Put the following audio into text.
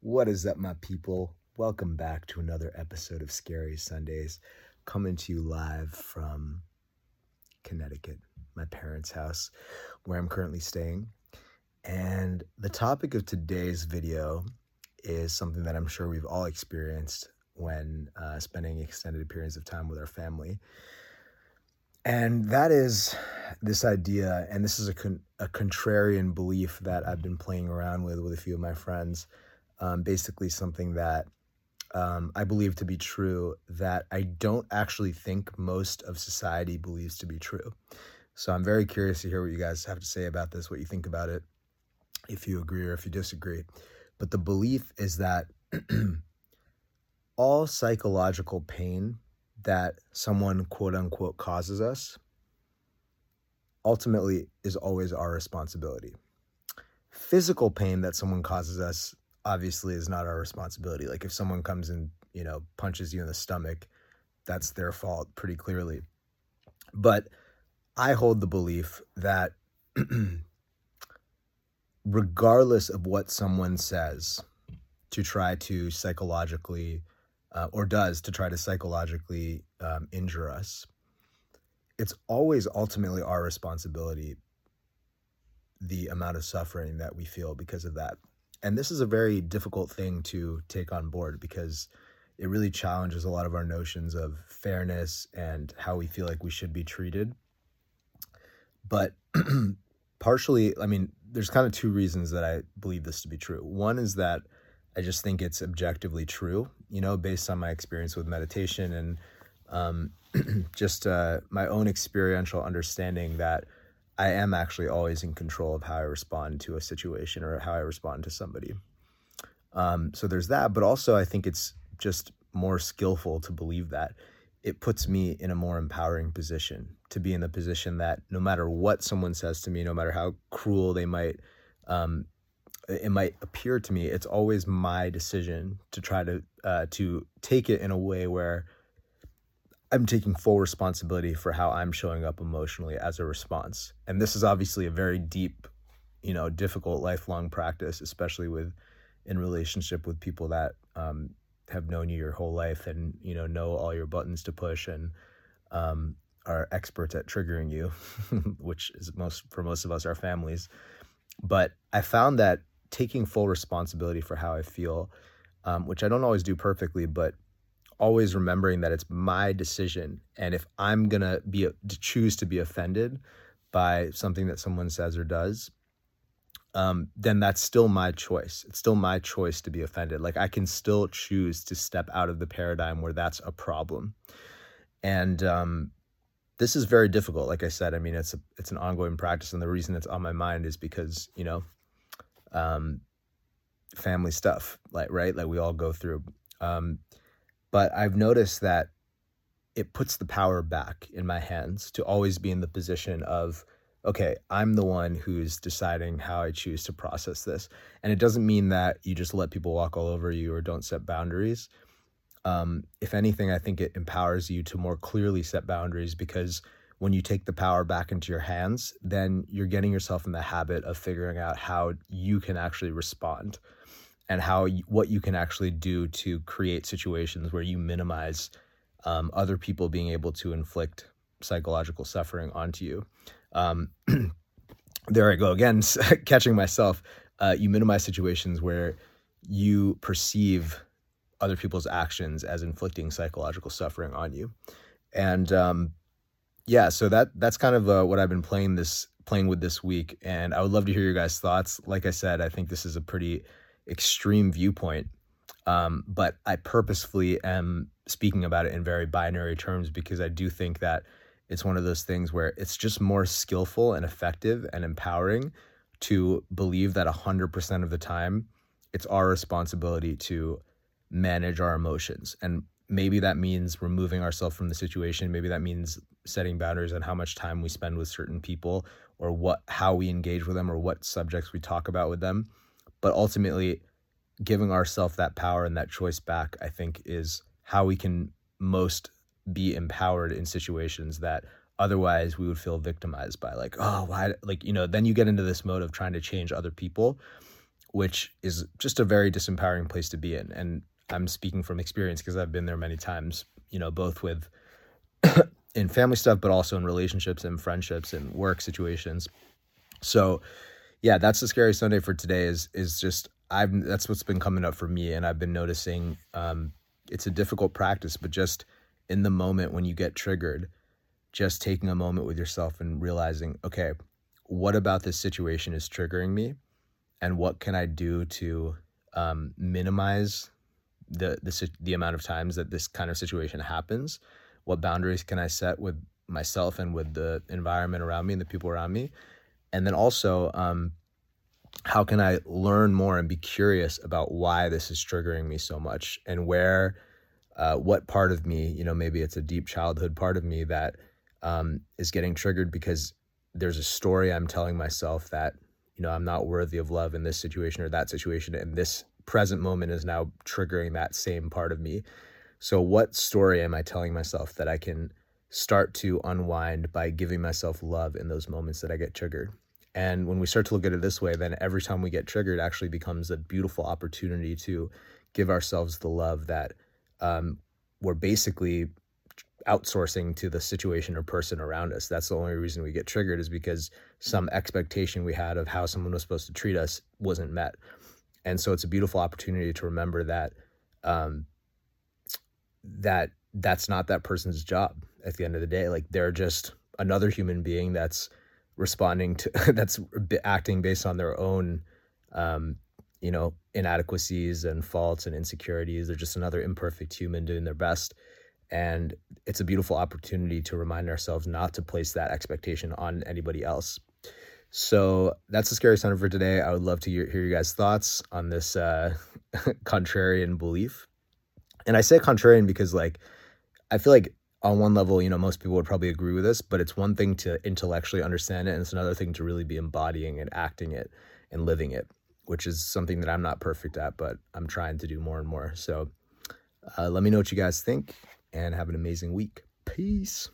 What is up, my people? Welcome back to another episode of Scary Sundays, coming to you live from Connecticut, my parents' house, where I'm currently staying. And the topic of today's video is something that I'm sure we've all experienced when uh, spending extended periods of time with our family. And that is this idea, and this is a, con- a contrarian belief that I've been playing around with with a few of my friends um, basically something that um, I believe to be true that I don't actually think most of society believes to be true. So I'm very curious to hear what you guys have to say about this, what you think about it, if you agree or if you disagree. But the belief is that all psychological pain that someone quote unquote causes us ultimately is always our responsibility. Physical pain that someone causes us obviously is not our responsibility. Like if someone comes and, you know, punches you in the stomach, that's their fault pretty clearly. But I hold the belief that regardless of what someone says to try to psychologically uh, or does to try to psychologically um, injure us, it's always ultimately our responsibility the amount of suffering that we feel because of that and this is a very difficult thing to take on board because it really challenges a lot of our notions of fairness and how we feel like we should be treated. But partially, I mean, there's kind of two reasons that I believe this to be true. One is that I just think it's objectively true, you know, based on my experience with meditation and um, just uh, my own experiential understanding that I am actually always in control of how I respond to a situation or how I respond to somebody. Um, so there's that, but also I think it's just more skillful to believe that. It puts me in a more empowering position to be in the position that no matter what someone says to me, no matter how cruel they might, um, it might appear to me, it's always my decision to try to uh, to take it in a way where I'm taking full responsibility for how I'm showing up emotionally as a response. And this is obviously a very deep, you know, difficult lifelong practice, especially with in relationship with people that um, have known you your whole life and you know know all your buttons to push and um, are experts at triggering you, which is most for most of us our families. But I found that taking full responsibility for how I feel, um, which I don't always do perfectly, but always remembering that it's my decision. And if i'm going to be to choose to be offended by something that someone says or does um, then that's still my choice. It's still my choice to be offended. Like i can still choose to step out of the paradigm where that's a problem. And um, this is very difficult. Like i said i mean it's a, it's an ongoing practice. And the reason it's on my mind is because you know um, family stuff like right? Like we all go through um, but I've noticed that it puts the power back in my hands to always be in the position of, okay, I'm the one who's deciding how I choose to process this. And it doesn't mean that you just let people walk all over you or don't set boundaries. Um, if anything, I think it empowers you to more clearly set boundaries because when you take the power back into your hands, then you're getting yourself in the habit of figuring out how you can actually respond and how what you can actually do to create situations where you minimize um, other people being able to inflict psychological suffering onto you. Um, there I go again, catching myself. Uh, you minimize situations where you perceive other people's actions as inflicting psychological suffering on you, and um, yeah, so that that's kind of uh, what I've been playing this playing with this week, and I would love to hear your guys' thoughts. Like I said, I think this is a pretty extreme viewpoint. Um, but I purposefully am speaking about it in very binary terms because I do think that it's one of those things where it's just more skillful and effective and empowering to believe that 100% of the time it's our responsibility to manage our emotions. And maybe that means removing ourselves from the situation. Maybe that means setting boundaries on how much time we spend with certain people or what how we engage with them or what subjects we talk about with them but ultimately giving ourselves that power and that choice back i think is how we can most be empowered in situations that otherwise we would feel victimized by like oh why like you know then you get into this mode of trying to change other people which is just a very disempowering place to be in. And I'm speaking from experience because I've been there many times, you know, both with in family stuff, but also in relationships and friendships and work situations. So, yeah, that's the scary Sunday for today. Is is just I've that's what's been coming up for me, and I've been noticing. Um, it's a difficult practice, but just in the moment when you get triggered, just taking a moment with yourself and realizing, okay, what about this situation is triggering me, and what can I do to um, minimize the, the the amount of times that this kind of situation happens? What boundaries can I set with myself and with the environment around me and the people around me? And then also, um, how can I learn more and be curious about why this is triggering me so much and where, uh, what part of me, you know, maybe it's a deep childhood part of me that um, is getting triggered because there's a story I'm telling myself that, you know, I'm not worthy of love in this situation or that situation. And this present moment is now triggering that same part of me. So, what story am I telling myself that I can start to unwind by giving myself love in those moments that I get triggered? And when we start to look at it this way, then every time we get triggered, actually becomes a beautiful opportunity to give ourselves the love that um, we're basically outsourcing to the situation or person around us. That's the only reason we get triggered is because some expectation we had of how someone was supposed to treat us wasn't met. And so it's a beautiful opportunity to remember that um, that that's not that person's job at the end of the day. Like they're just another human being that's responding to that's acting based on their own um, you know inadequacies and faults and insecurities. They're just another imperfect human doing their best. And it's a beautiful opportunity to remind ourselves not to place that expectation on anybody else. So that's the scary Sunday for today. I would love to hear, hear you guys' thoughts on this uh, contrarian belief. And I say contrarian because, like, I feel like on one level, you know, most people would probably agree with this, but it's one thing to intellectually understand it, and it's another thing to really be embodying and acting it and living it, which is something that I'm not perfect at, but I'm trying to do more and more. So uh, let me know what you guys think and have an amazing week. Peace.